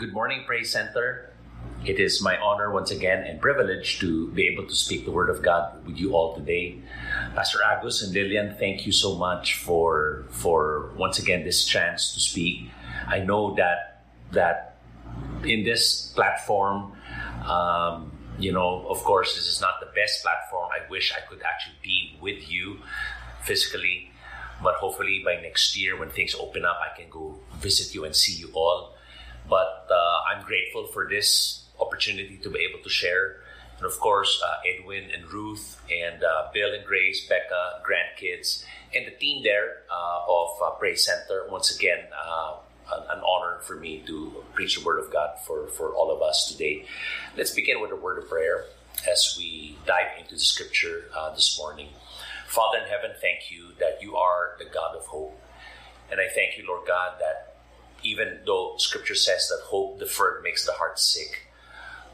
Good morning, Praise Center. It is my honor once again and privilege to be able to speak the Word of God with you all today. Pastor Agus and Lillian, thank you so much for for once again this chance to speak. I know that that in this platform, um, you know, of course, this is not the best platform. I wish I could actually be with you physically, but hopefully by next year when things open up, I can go visit you and see you all. But uh, I'm grateful for this opportunity to be able to share. And of course, uh, Edwin and Ruth and uh, Bill and Grace, Becca, grandkids, and the team there uh, of uh, Praise Center. Once again, an, an, honor for me to preach the Word of God for, for all of us today. Let's begin with a word of prayer as we dive into the scripture this morning. Father in heaven, thank you that you are the God of hope. And I thank you, Lord God, that even though scripture says that hope deferred makes the heart sick,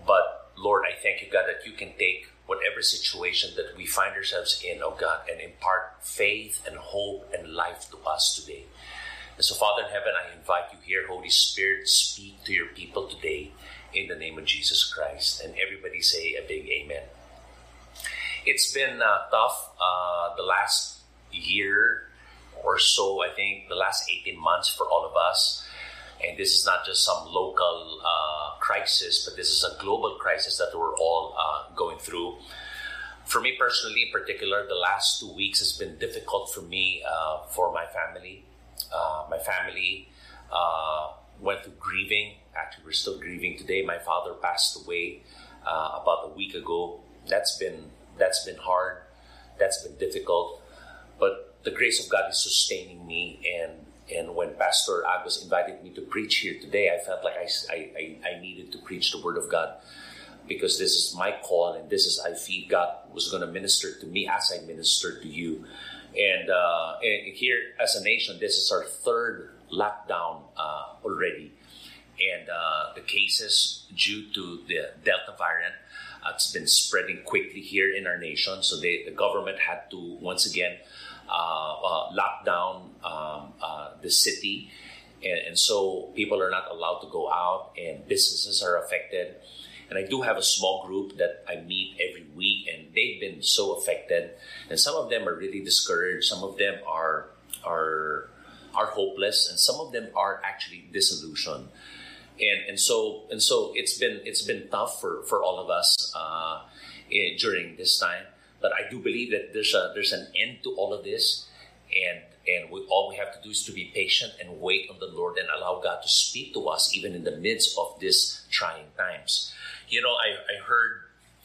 but Lord, I thank you, God, that you can take whatever situation that we find ourselves in, oh God, and impart faith and hope and life to us today. And so, Father in heaven, I invite you here, Holy Spirit, speak to your people today in the name of Jesus Christ. And everybody say a big amen. It's been uh, tough uh, the last year or so, I think, the last 18 months for all of us. And this is not just some local uh, crisis, but this is a global crisis that we're all uh, going through. For me personally, in particular, the last two weeks has been difficult for me, uh, for my family. Uh, my family uh, went through grieving. Actually, we're still grieving today. My father passed away uh, about a week ago. That's been that's been hard. That's been difficult. But the grace of God is sustaining me. And and when Pastor Agus invited me to preach here today, I felt like I, I, I needed to preach the Word of God because this is my call and this is I feel God was going to minister to me as I ministered to you. And, uh, and here as a nation, this is our third lockdown uh, already. And uh, the cases due to the Delta variant uh, it's been spreading quickly here in our nation. So they, the government had to once again uh, uh, lock down um, uh, the city, and, and, so people are not allowed to go out, and businesses are affected. And I do have a small group that I meet every week, and they've been so affected. And some of them are really discouraged. Some of them are are are hopeless, and some of them are actually disillusioned and and so and so it's been it's been tough for for all of us uh, during this time. But I do believe that there's a there's an end to all of this, and and we, all we have to do is to be patient and wait on the Lord and allow God to speak to us even in the midst of these trying times. You know, I, I heard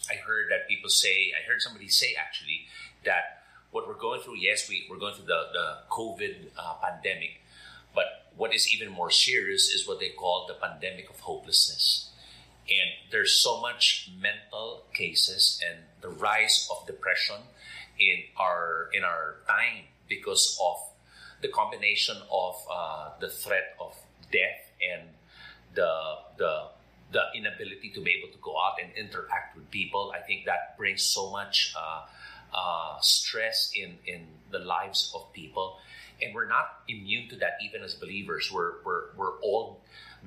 I heard that people say I heard somebody say actually that what we're going through, yes, we, we're going through the, the COVID uh, pandemic, but what is even more serious is what they call the pandemic of hopelessness. And there's so much mental cases and the rise of depression in our in our time because of the combination of uh, the threat of death and the the the inability to be able to go out and interact with people. I think that brings so much uh, uh, stress in in the lives of people and we're not immune to that even as believers. We're we're, we're all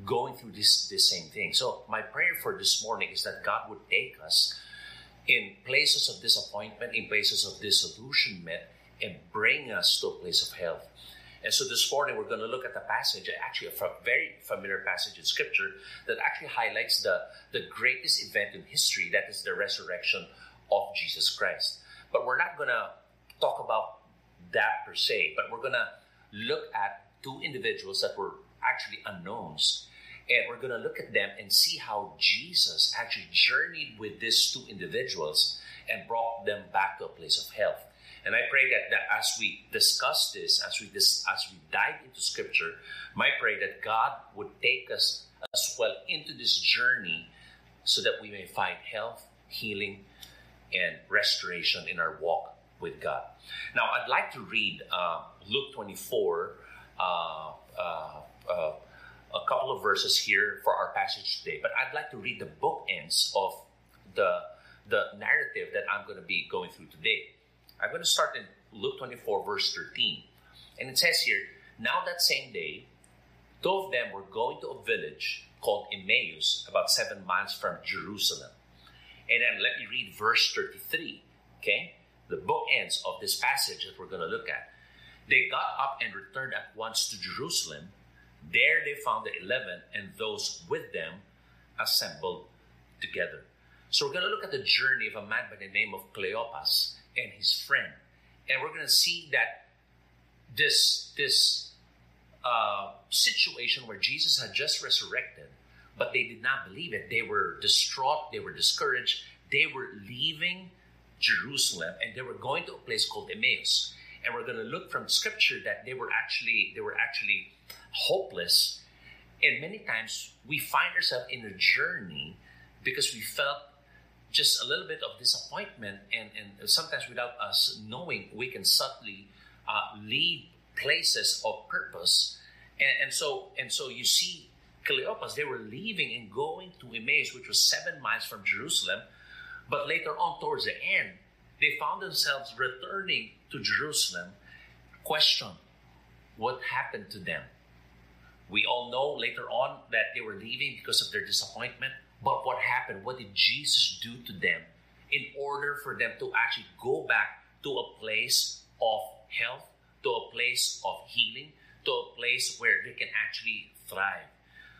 going through this this same thing. So my prayer for this morning is that god would take us in places of disappointment in places of disillusionment and bring us to a place of health. And so this morning we're going to look at the passage, actually a very familiar passage in Scripture that actually highlights the, the greatest event in history, that is the resurrection of Jesus Christ. But we're not going to talk about that per se, but we're going to look at two individuals that were actually unknowns. And we're going to look at them and see how Jesus actually journeyed with these two individuals and brought them back to a place of health. And I pray that, that as we discuss this, as we dis, as we dive into Scripture, my pray that God would take us as well into this journey so that we may find health, healing, and restoration in our walk with God. Now, I'd like to read uh, Luke 24, uh, uh, uh, a couple of verses here for our passage today, but I'd like to read the bookends of the, the narrative that I'm going to be going through today. I'm going to start in Luke 24, verse 13. And it says here, Now that same day, two of them were going to a village called Emmaus, about seven miles from Jerusalem. And then let me read verse 33, okay? The bookends of this passage that we're going to look at. They got up and returned at once to Jerusalem. There they found the eleven and those with them assembled together. So we're going to look at the journey of a man by the name of Cleopas and his friend. And we're going to see that this, this uh, situation where Jesus had just resurrected, but they did not believe it. They were distraught, they were discouraged, they were leaving Jerusalem and they were going to a place called Emmaus. And we're going to look from scripture that they were actually they were actually hopeless. And many times we find ourselves in a journey because we felt just a little bit of disappointment and, and sometimes without us knowing we can subtly uh, leave places of purpose and, and so and so you see Cleopas they were leaving and going to Emmaus which was seven miles from Jerusalem but later on towards the end they found themselves returning to Jerusalem question what happened to them we all know later on that they were leaving because of their disappointment but what happened? What did Jesus do to them in order for them to actually go back to a place of health, to a place of healing, to a place where they can actually thrive?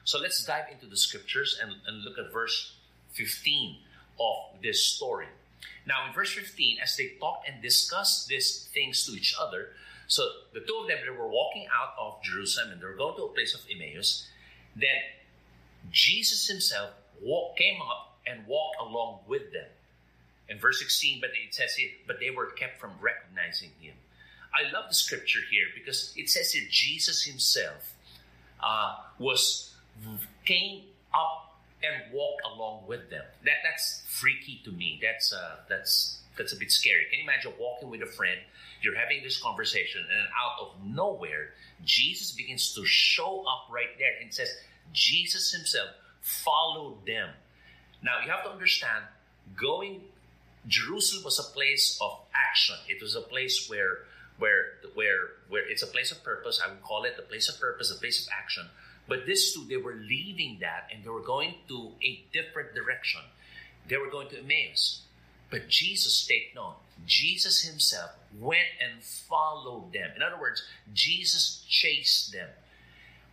So let's dive into the scriptures and, and look at verse 15 of this story. Now, in verse 15, as they talked and discussed these things to each other, so the two of them they were walking out of Jerusalem and they were going to a place of Emmaus. Then Jesus himself walk, came up and walked along with them. In verse 16, but it says here, but they were kept from recognizing him. I love the scripture here because it says here Jesus himself uh, was came up and walked along with them. That that's freaky to me. That's uh, that's that's a bit scary. Can you imagine walking with a friend? You're having this conversation, and out of nowhere, Jesus begins to show up right there and says, Jesus himself followed them. Now you have to understand, going Jerusalem was a place of action. It was a place where where where where it's a place of purpose. I would call it a place of purpose, a place of action. But these two, they were leaving that and they were going to a different direction. They were going to Emmaus. But Jesus stayed known. Jesus himself went and followed them. In other words, Jesus chased them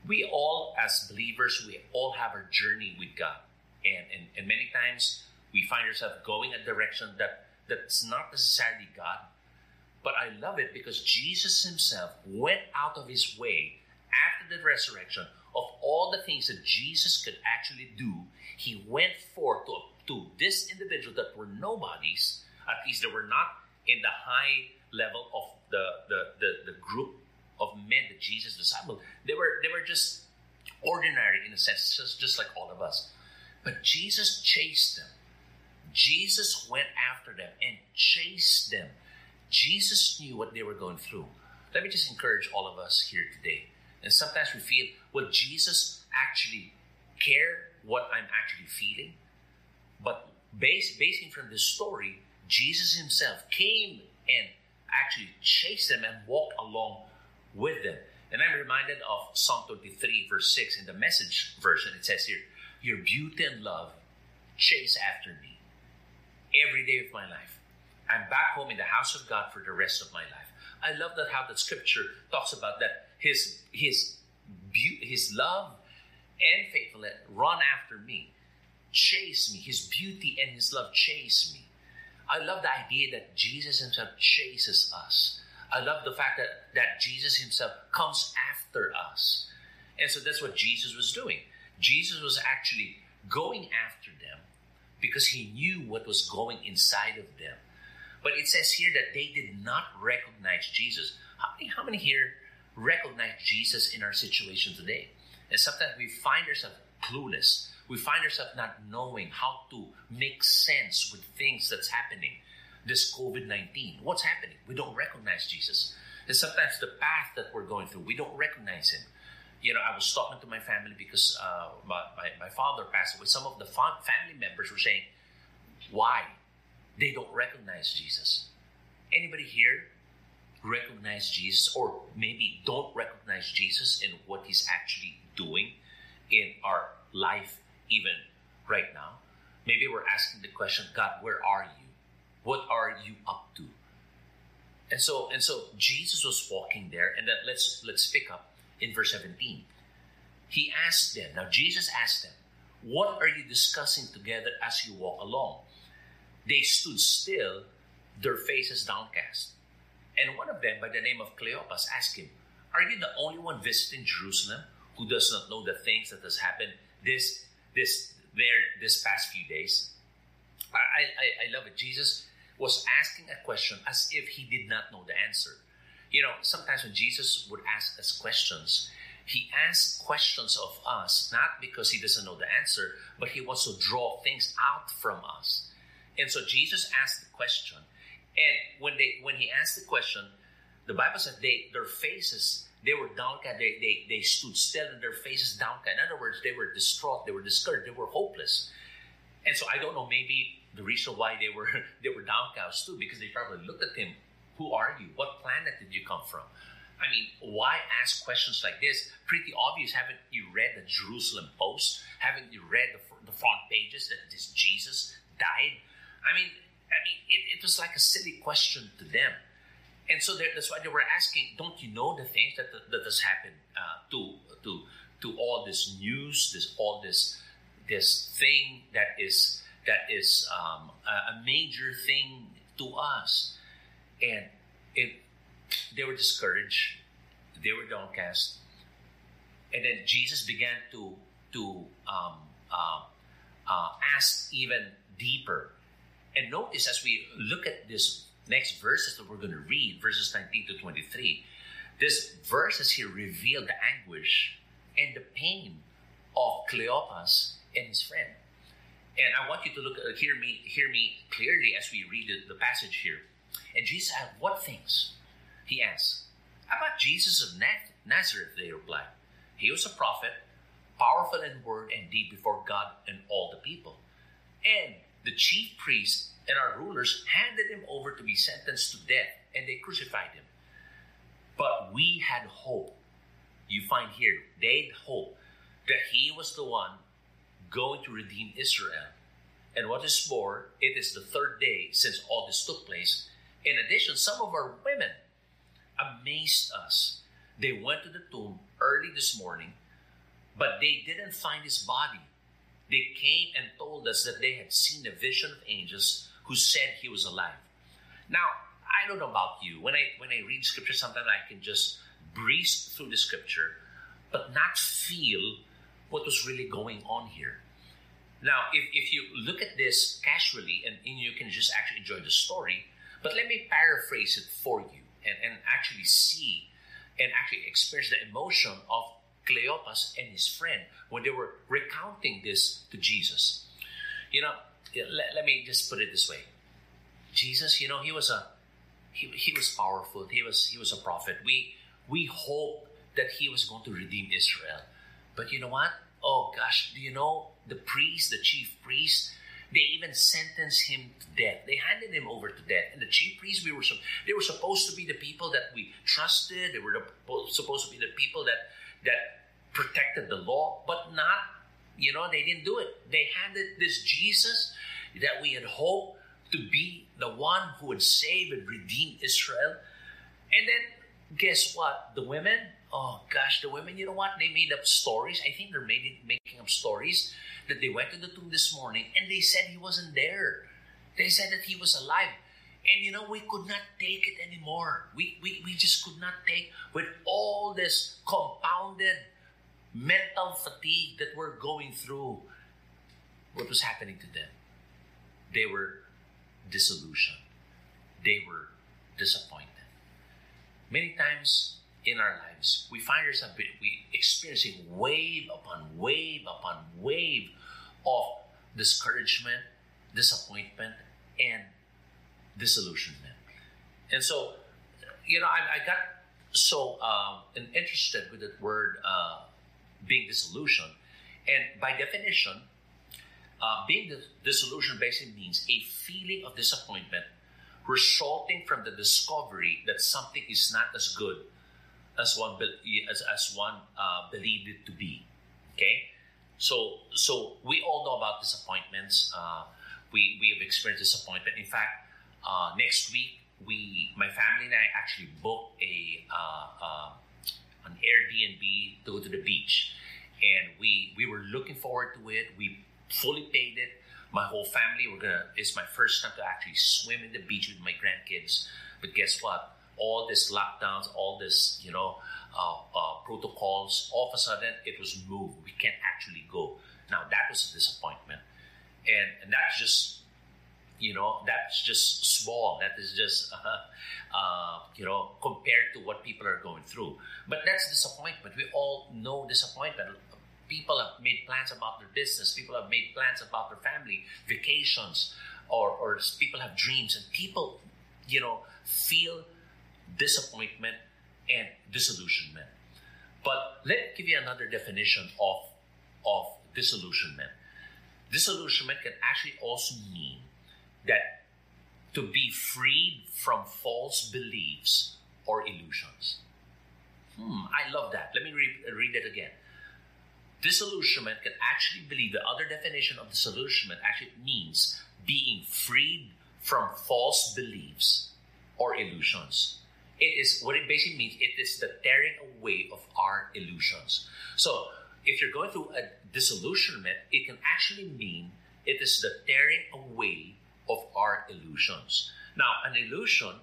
we all, as believers, we all have a journey with God. And, and, and many times we find ourselves going a direction that, that's not necessarily God. But I love it because Jesus himself went out of his way after the resurrection of all the things that Jesus could actually do. He went forth to, to this individual that were nobodies, at least they were not in the high level of the, the, the, the group of men that Jesus discipled, they were they were just ordinary in a sense, just, just like all of us. But Jesus chased them. Jesus went after them and chased them. Jesus knew what they were going through. Let me just encourage all of us here today. And sometimes we feel, well, Jesus actually care what I'm actually feeling? But based, basing from this story, Jesus himself came and actually chased them and walked along with them. And I'm reminded of Psalm 23, verse 6 in the message version. It says here, Your beauty and love chase after me every day of my life. I'm back home in the house of God for the rest of my life. I love that how the scripture talks about that his his beauty, his love and faithfulness run after me, chase me. His beauty and his love chase me. I love the idea that Jesus himself chases us. I love the fact that, that Jesus himself comes after us. And so that's what Jesus was doing. Jesus was actually going after them because he knew what was going inside of them. But it says here that they did not recognize Jesus. How many, how many here recognize Jesus in our situation today? And sometimes we find ourselves clueless. We find ourselves not knowing how to make sense with things that's happening this COVID 19. What's happening? We don't recognize Jesus. And sometimes the path that we're going through, we don't recognize Him. You know, I was talking to my family because uh, my, my, my, father passed away. Some of the family members were saying, why? They don't recognize Jesus. Anybody here recognize Jesus or maybe don't recognize Jesus in what He's actually doing in our life even right now. Maybe we're asking the question, God, where are you? What are you up to? And so and so Jesus was walking there, and then let's let's pick up in verse 17. He asked them, now Jesus asked them, What are you discussing together as you walk along? They stood still, their faces downcast. And one of them, by the name of Cleopas, asked him, Are you the only one visiting Jerusalem who does not know the things that has happened this this there this past few days? I, I, I love it. Jesus was asking a question as if he did not know the answer. You know, sometimes when Jesus would ask us questions, he asks questions of us not because he doesn't know the answer, but he wants to draw things out from us. And so Jesus asked the question, and when they when he asked the question, the Bible said they their faces they were downcast. They, they they stood still and their faces downcast. In other words, they were distraught. They were discouraged. They were hopeless. And so I don't know. Maybe the reason why they were they were downcast too, because they probably looked at him. Who are you? What planet did you come from? I mean, why ask questions like this? Pretty obvious. Haven't you read the Jerusalem Post? Haven't you read the, the front pages that this Jesus died? I mean, I mean, it, it was like a silly question to them. And so that's why they were asking, don't you know the things that, that, has happened uh, to, to, to all this news, this, all this, this thing that is, that is um, a major thing to us. And it, they were discouraged, they were downcast. And then Jesus began to, to um, uh, uh, ask even deeper and notice as we look at this next verses that we're going to read, verses 19 to 23, this verses here reveal the anguish and the pain of Cleopas and his friend. And I want you to look, uh, hear me, hear me clearly as we read the, the passage here. And Jesus had what things? He asked. About Jesus of Nazareth, they replied. He was a prophet, powerful in word and deed before God and all the people. And the chief priests and our rulers handed him over to be sentenced to death, and they crucified him. But we had hope. You find here, they had hope that he was the one going to redeem Israel. And what is more, it is the third day since all this took place. In addition, some of our women amazed us. They went to the tomb early this morning, but they didn't find his body. They came and told us that they had seen a vision of angels who said he was alive. Now, I don't know about you. When I when I read scripture, sometimes I can just breeze through the scripture, but not feel what was really going on here. Now, if, if you look at this casually and, and you can just actually enjoy the story, but let me paraphrase it for you and, and actually see and actually experience the emotion of Cleopas and his friend when they were recounting this to Jesus. You know, let, let me just put it this way. Jesus, you know, he was a he, he was powerful. He was he was a prophet. We we hope that he was going to redeem Israel. But you know what? Oh gosh, do you know the priest, the chief priest, they even sentenced him to death. They handed him over to death. And the chief priests, we were they were supposed to be the people that we trusted. They were supposed to be the people that that protected the law, but not, you know, they didn't do it. They handed this Jesus that we had hoped to be the one who would save and redeem Israel. And then guess what? The women, oh gosh, the women, you know what? They made up stories. I think they're made, making up stories that they went to the tomb this morning and they said he wasn't there. They said that he was alive. And you know, we could not take it anymore. We, we, we just could not take with all this compounded mental fatigue that we're going through. What was happening to them? They were disillusioned. They were disappointed. Many times in our lives, we find ourselves we experiencing wave upon wave upon wave of discouragement, disappointment, and disillusionment. And so, you know, I, I got so um, interested with that word uh, being disillusioned. And by definition, uh, being disillusioned basically means a feeling of disappointment resulting from the discovery that something is not as good as one as, as one uh, believed it to be. Okay, So, so we all know about disappointments. Uh, we we have experienced disappointment. In fact, uh, next week we, my family and I, actually booked a uh, uh, an Airbnb to go to the beach, and we we were looking forward to it. We fully paid it. My whole family we're gonna. It's my first time to actually swim in the beach with my grandkids. But guess what? All this lockdowns, all this you know uh, uh, protocols, all of a sudden it was moved. We can't actually go. Now that was a disappointment, and and that's just you know that's just small. That is just uh, uh, you know compared to what people are going through. But that's disappointment. We all know disappointment. People have made plans about their business. People have made plans about their family vacations or, or people have dreams. And people you know feel disappointment and disillusionment. But let me give you another definition of of disillusionment. Disillusionment can actually also mean that to be freed from false beliefs or illusions. Hmm, I love that. Let me read, read it again. Disillusionment can actually believe the other definition of disillusionment actually means being freed from false beliefs or illusions. It is what it basically means. It is the tearing away of our illusions. So, if you're going through a disillusionment, it can actually mean it is the tearing away of our illusions. Now, an illusion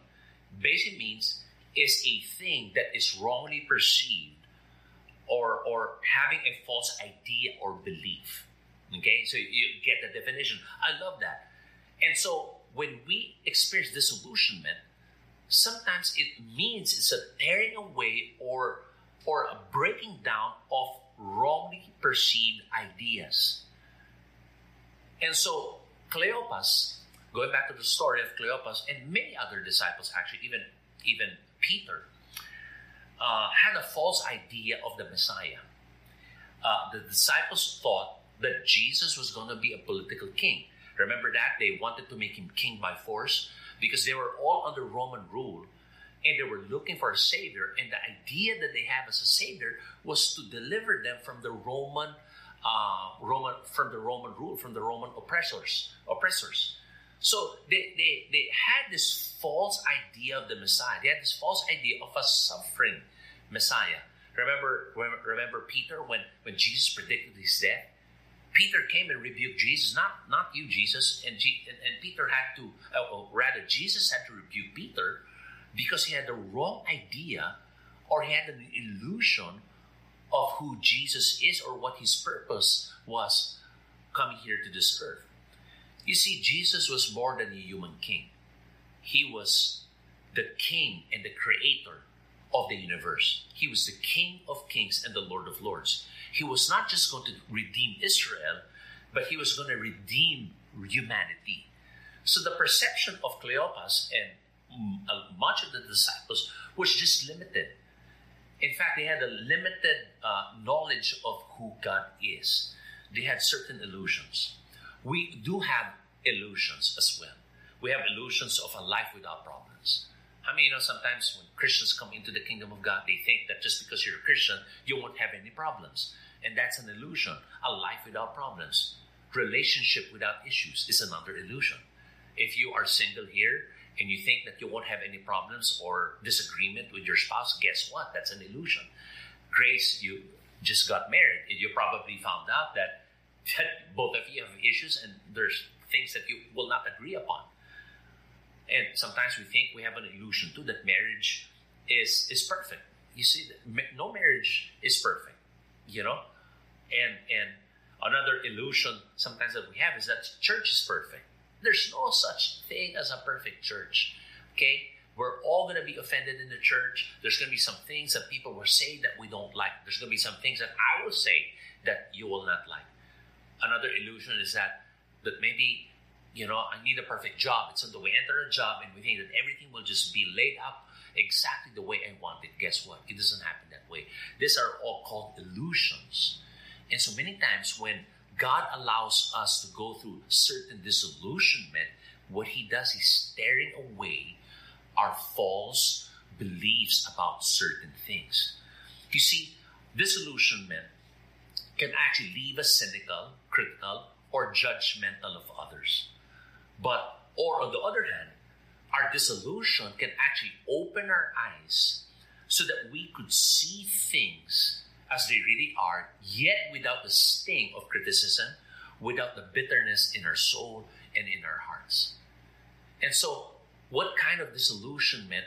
basically means is a thing that is wrongly perceived or, or having a false idea or belief. Okay, so you get the definition. I love that. And so when we experience disillusionment, sometimes it means it's a tearing away or or a breaking down of wrongly perceived ideas. And so Cleopas going back to the story of Cleopas and many other disciples, actually, even even Peter, uh, had a false idea of the Messiah. Uh, the disciples thought that Jesus was going to be a political king. Remember that? They wanted to make him king by force because they were all under Roman rule and they were looking for a savior. And the idea that they have as a savior was to deliver them from the Roman, uh, Roman, from the Roman rule, from the Roman oppressors, oppressors. So they, they, they had this false idea of the Messiah. They had this false idea of a suffering Messiah. Remember, remember Peter when, when Jesus predicted his death? Peter came and rebuked Jesus, not not you, Jesus, and, G, and, and Peter had to, uh, rather, Jesus had to rebuke Peter because he had the wrong idea, or he had an illusion of who Jesus is or what his purpose was coming here to this earth. You see, Jesus was more than a human king. He was the king and the creator of the universe. He was the king of kings and the lord of lords. He was not just going to redeem Israel, but he was going to redeem humanity. So the perception of Cleopas and uh, much of the disciples was just limited. In fact, they had a limited uh, knowledge of who God is. They had certain illusions we do have illusions as well. We have illusions of a life without problems. I mean, you know, sometimes when Christians come into the kingdom of God, they think that just because you're a Christian, you won't have any problems. And that's an illusion. A life without problems. Relationship without issues is another illusion. If you are single here and you think that you won't have any problems or disagreement with your spouse, guess what? That's an illusion. Grace, you just got married. You probably found out that that both of you have issues and there's things that you will not agree upon. And sometimes we think we have an illusion too that marriage is is perfect. You see, no marriage is perfect, you know. And and another illusion sometimes that we have is that church is perfect. There's no such thing as a perfect church. Okay, we're all going to be offended in the church. There's going to be some things that people will say that we don't like. There's going to be some things that I will say that you will not like another illusion is that that maybe you know I need a perfect job. It's so we enter a job and we think that everything will just be laid up exactly the way I want it. Guess what? It doesn't happen that way. These are all called illusions. And so many times when God allows us to go through certain disillusionment, what He does is staring away our false beliefs about certain things. You see, disillusionment can actually leave us cynical, critical, or judgmental of others. But, or on the other hand, our disillusion can actually open our eyes so that we could see things as they really are, yet without the sting of criticism, without the bitterness in our soul and in our hearts. And so, what kind of disillusionment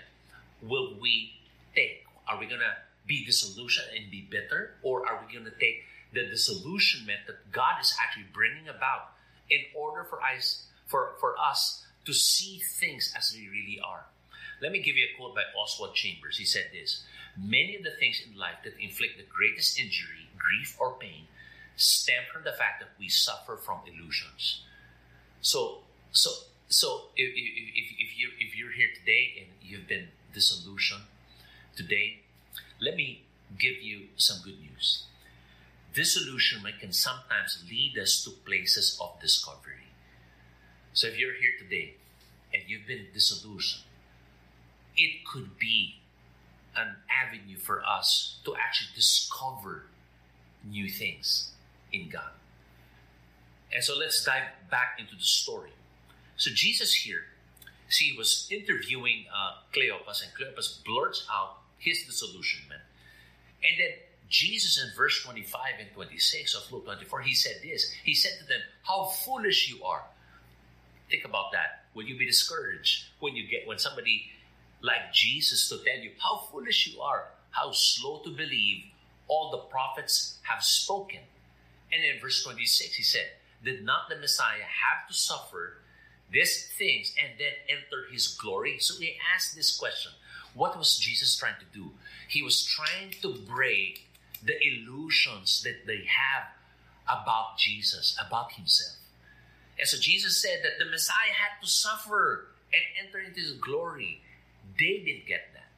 will we take? Are we going to be disillusioned and be bitter? Or are we going to take the disillusionment that God is actually bringing about in order for us, for, for us to see things as they really are? Let me give you a quote by Oswald Chambers. He said this Many of the things in life that inflict the greatest injury, grief, or pain stem from the fact that we suffer from illusions. So, so, so if, if, if, you, if you're here today and you've been disillusioned today, let me give you some good news. Disillusionment can sometimes lead us to places of discovery. So if you're here today and you've been disillusioned, it could be an avenue for us to actually discover new things in God. And so let's dive back into the story. So Jesus here, see, he was interviewing uh, Cleopas, and Cleopas blurts out his disillusionment. And then Jesus in verse 25 and 26 of Luke 24, he said this. He said to them, How foolish you are. Think about that. Will you be discouraged when you get when somebody like Jesus to tell you how foolish you are, how slow to believe all the prophets have spoken? And in verse 26, he said, Did not the Messiah have to suffer these things and then enter his glory? So he asked this question What was Jesus trying to do? He was trying to break the illusions that they have about Jesus, about himself. And so Jesus said that the Messiah had to suffer and enter into his glory. They didn't get that.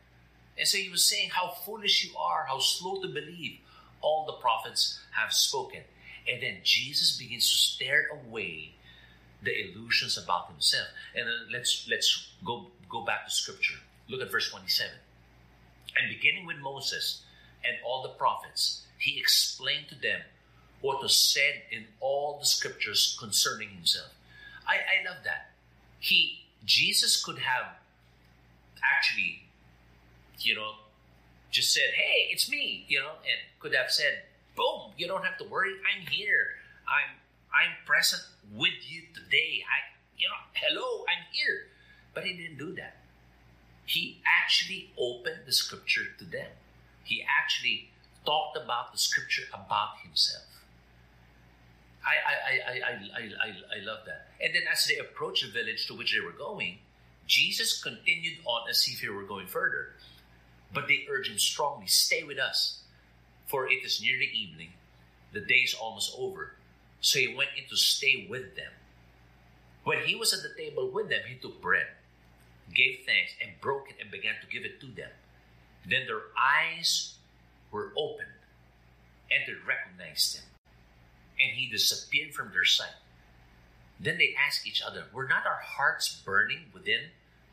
And so he was saying how foolish you are, how slow to believe. All the prophets have spoken. And then Jesus begins to stare away the illusions about himself. And then let's let's go go back to scripture. Look at verse 27. And beginning with Moses and all the prophets, he explained to them what was said in all the scriptures concerning himself. I, I love that. He Jesus could have actually, you know, just said, Hey, it's me, you know, and could have said, boom, you don't have to worry. I'm here. I'm I'm present with you today. I you know, hello, I'm here. But he didn't do that. He actually opened the scripture to them. He actually talked about the scripture about himself. I, I, I, I, I, I, love that. And then as they approached the village to which they were going, Jesus continued on as if he were going further. But they urged him strongly, Stay with us for it is nearly evening. The day is almost over. So he went in to stay with them. When he was at the table with them, he took bread, gave thanks, and broke it and began to give it to them. Then their eyes were opened, and they recognized him. And he disappeared from their sight. Then they asked each other, Were not our hearts burning within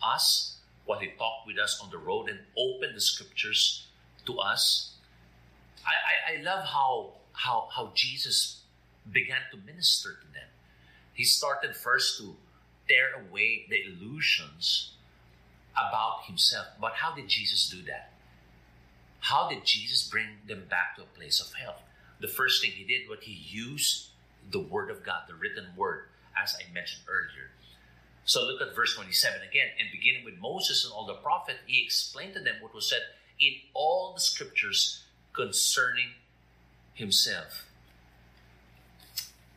us while he talked with us on the road and opened the scriptures to us? I, I, I love how, how, how Jesus began to minister to them. He started first to tear away the illusions about himself. But how did Jesus do that? How did Jesus bring them back to a place of health? The first thing he did was he used the word of God, the written word, as I mentioned earlier. So look at verse 27 again. And beginning with Moses and all the prophets, he explained to them what was said in all the scriptures concerning himself.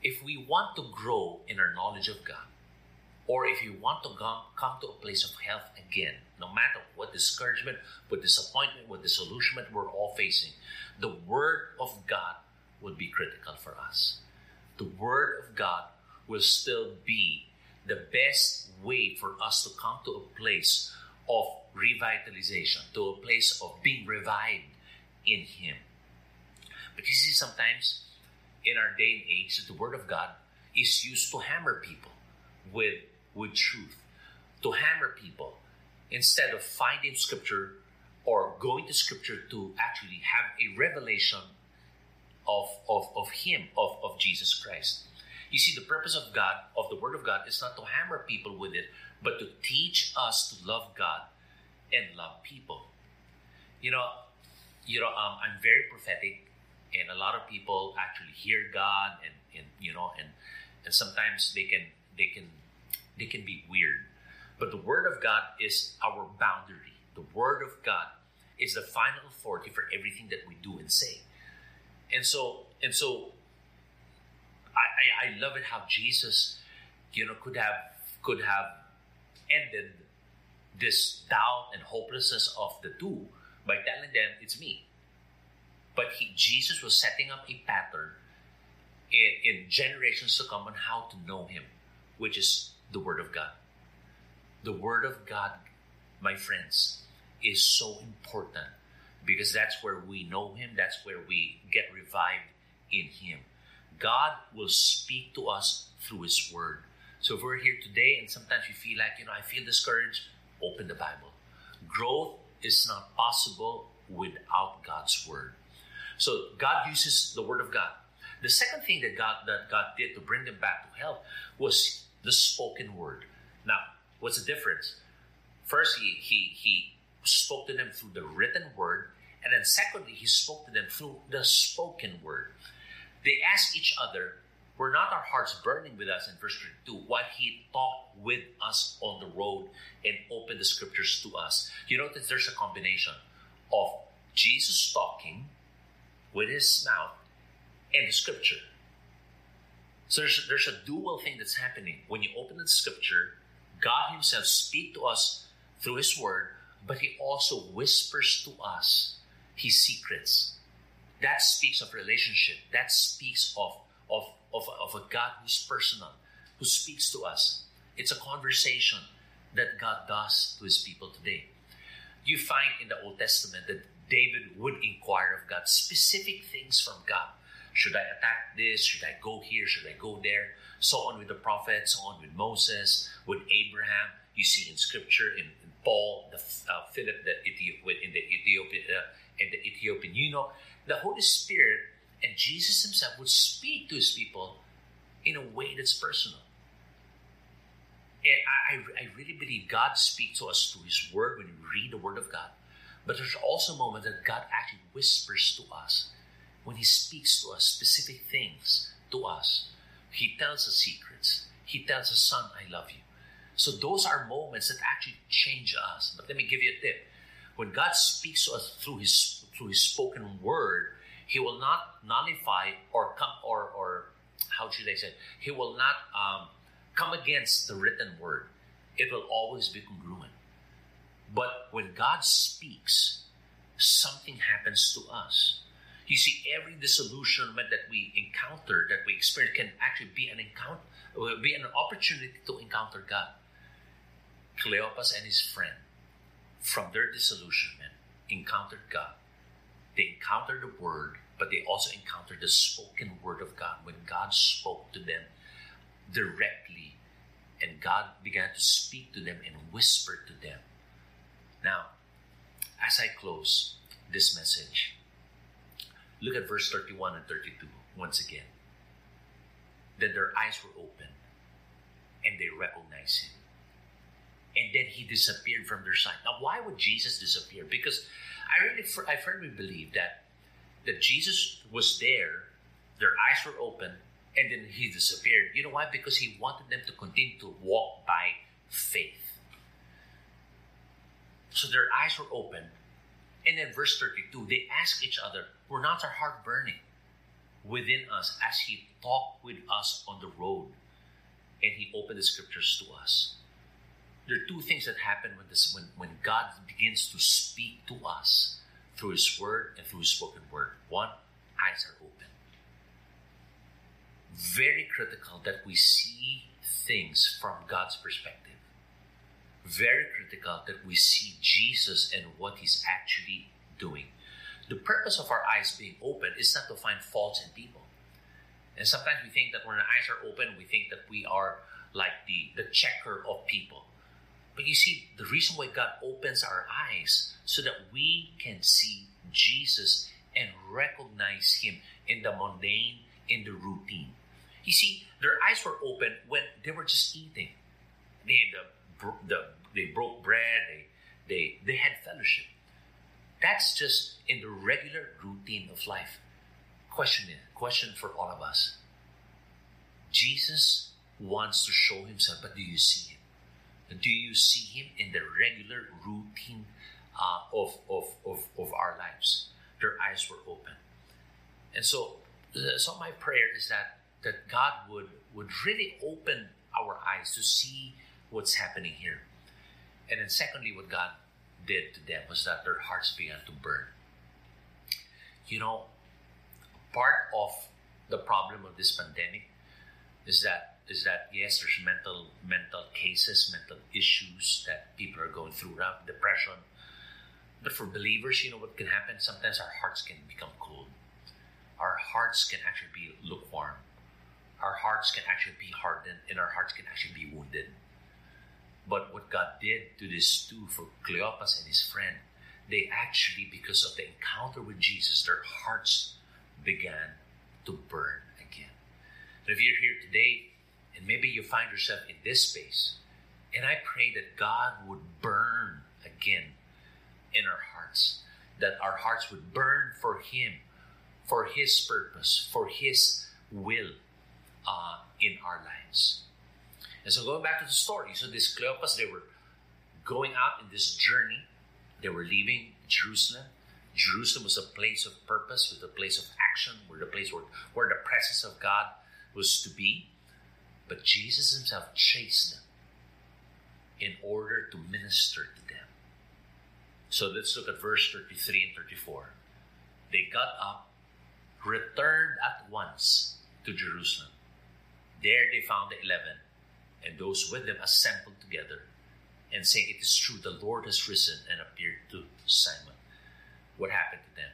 If we want to grow in our knowledge of God, or if you want to come to a place of health again, no matter what discouragement, what disappointment, what disillusionment we're all facing, the Word of God will be critical for us. The Word of God will still be the best way for us to come to a place of revitalization, to a place of being revived in Him. But you see, sometimes in our day and age, the Word of God is used to hammer people with, with truth, to hammer people instead of finding Scripture or going to Scripture to actually have a revelation of, of, of Him, of, of Jesus Christ. You see, the purpose of God, of the Word of God, is not to hammer people with it, but to teach us to love God and love people. You know, you know, um, I'm very prophetic, and a lot of people actually hear God, and, and you know, and and sometimes they can they can they can be weird. But the Word of God is our boundary. The Word of God is the final authority for everything that we do and say. And so, and so, I, I, I love it how Jesus, you know, could have could have ended this doubt and hopelessness of the two by telling them it's me. But he, Jesus was setting up a pattern in, in generations to come on how to know him, which is the Word of God. The Word of God, my friends, is so important because that's where we know Him, that's where we get revived in Him. God will speak to us through His Word. So if we're here today and sometimes you feel like, you know, I feel discouraged, open the Bible. Growth is not possible without God's Word. So God uses the Word of God. The second thing that God that God did to bring them back to health was the spoken word. Now, what's the difference? First, he he he spoke to them through the written word, and then secondly, he spoke to them through the spoken word. They asked each other, Were not our hearts burning with us in verse 32 while he talked with us on the road and opened the scriptures to us? You notice there's a combination of Jesus talking with his mouth and the scripture. So there's, there's a dual thing that's happening. When you open the scripture, God Himself speaks to us through His Word, but he also whispers to us his secrets. That speaks of relationship. That speaks of, of, of, of a God who's personal, who speaks to us. It's a conversation that God does to his people today. You find in the Old Testament that David would inquire of God specific things from God. Should I attack this? Should I go here? Should I go there? So on with the prophets, so on with Moses, with Abraham. You see in scripture, in Paul, the, uh, Philip, the Ethiop- in the Ethiopian, uh, the Ethiopian eunuch, the Holy Spirit and Jesus Himself would speak to His people in a way that's personal. And I, I, I really believe God speaks to us through His Word when we read the Word of God. But there's also moments that God actually whispers to us when He speaks to us specific things to us. He tells us secrets. He tells us, Son, I love you. So those are moments that actually change us. But let me give you a tip. When God speaks to us through his through his spoken word, he will not nullify or come or or how should I say? It? He will not um, come against the written word. It will always be congruent. But when God speaks, something happens to us. You see, every disillusionment that we encounter, that we experience, can actually be an encounter, uh, be an opportunity to encounter God. Cleopas and his friend, from their disillusionment, encountered God. They encountered the Word, but they also encountered the spoken Word of God when God spoke to them directly and God began to speak to them and whisper to them. Now, as I close this message, look at verse 31 and 32 once again. Then their eyes were open and they recognized him and then he disappeared from their sight. Now, why would Jesus disappear? Because I really, I firmly believe that that Jesus was there, their eyes were open, and then he disappeared. You know why? Because he wanted them to continue to walk by faith. So their eyes were open, and then verse thirty-two, they asked each other, "Were not our heart burning within us as he talked with us on the road?" And he opened the scriptures to us there are two things that happen when this when, when God begins to speak to us through his word and through his spoken word. One, eyes are open. Very critical that we see things from God's perspective. Very critical that we see Jesus and what he's actually doing. The purpose of our eyes being open is not to find faults in people. And sometimes we think that when our eyes are open, we think that we are like the, the checker of people but you see, the reason why God opens our eyes so that we can see Jesus and recognize Him in the mundane, in the routine. You see, their eyes were open when they were just eating. They, the, the, they broke bread, they, they, they had fellowship. That's just in the regular routine of life. Question, question for all of us. Jesus wants to show himself, but do you see him? Do you see him in the regular routine uh, of, of, of, of our lives? Their eyes were open. And so, uh, so my prayer is that, that God would, would really open our eyes to see what's happening here. And then secondly, what God did to them was that their hearts began to burn. You know, part of the problem of this pandemic is that is that yes, there's mental mental cases, mental issues that people are going through, depression. But for believers, you know what can happen? Sometimes our hearts can become cold. Our hearts can actually be lukewarm. Our hearts can actually be hardened, and our hearts can actually be wounded. But what God did to this two for Cleopas and his friend, they actually, because of the encounter with Jesus, their hearts began to burn again. And if you're here today and maybe you find yourself in this space, and I pray that God would burn again in our hearts, that our hearts would burn for Him, for His purpose, for His will uh, in our lives. And so, going back to the story, so this Cleopas, they were going out in this journey. They were leaving Jerusalem. Jerusalem was a place of purpose, was a place of action, where the place where, where the presence of God was to be. But Jesus himself chased them in order to minister to them. So let's look at verse 33 and 34. They got up, returned at once to Jerusalem. There they found the eleven, and those with them assembled together, and saying, It is true, the Lord has risen and appeared to Simon. What happened to them?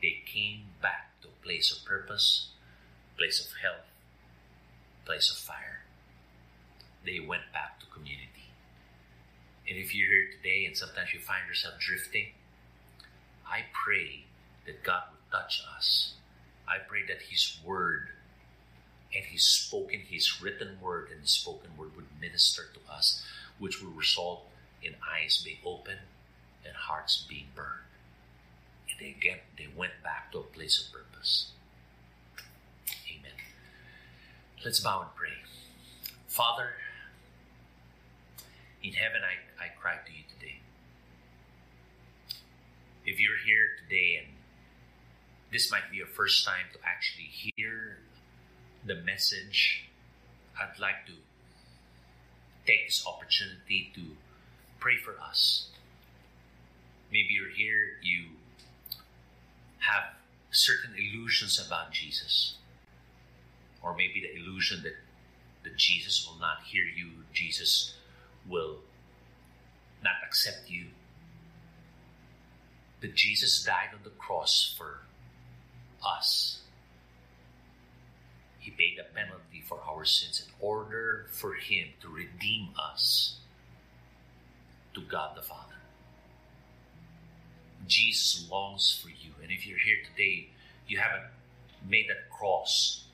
They came back to a place of purpose, place of health, place of fire. They went back to community. And if you're here today and sometimes you find yourself drifting, I pray that God would touch us. I pray that His Word and His spoken, His written Word and His spoken Word would minister to us, which will result in eyes being opened and hearts being burned. And they, again, they went back to a place of purpose. Amen. Let's bow and pray. Father, in heaven, I, I cry to you today. If you're here today and this might be your first time to actually hear the message, I'd like to take this opportunity to pray for us. Maybe you're here, you have certain illusions about Jesus or maybe the illusion that that Jesus will not hear you, Jesus will not accept you. That Jesus died on the cross for us. He paid a penalty for our sins in order for Him to redeem us to God the Father. Jesus longs for you. And if you're here today, you haven't made that cross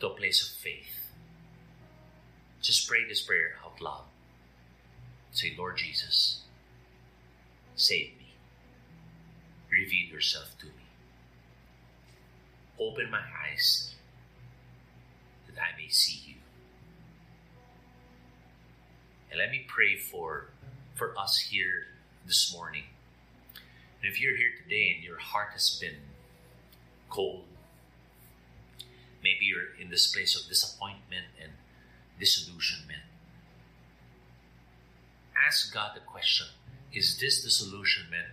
to a place of faith. Just pray this prayer out loud. Say, Lord Jesus, save me. Reveal yourself to me. Open my eyes I may see you. And let me pray for, for us here this morning. And if you're here today and your heart has been cold, Maybe you're in this place of disappointment and disillusionment. Ask God the question Is this disillusionment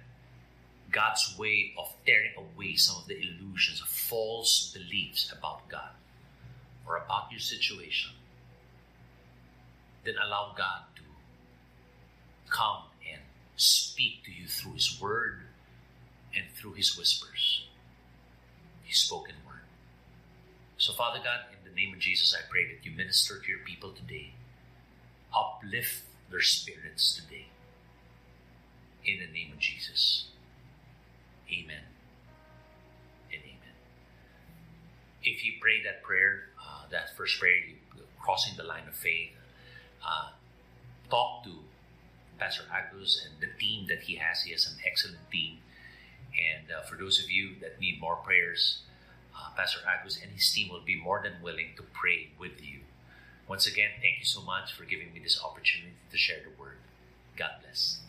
God's way of tearing away some of the illusions, of false beliefs about God or about your situation? Then allow God to come and speak to you through His Word and through His whispers, His spoken Word. so, Father God, in the name of Jesus, I pray that you minister to your people today. Uplift their spirits today. In the name of Jesus. Amen and amen. if you pray that prayer, that first prayer, crossing the line of faith, uh, talk to Pastor Agus and the team that he has. He has an excellent team. And uh, for those of you that need more prayers, uh, Pastor Agus and his team will be more than willing to pray with you. Once again, thank you so much for giving me this opportunity to share the word. God bless.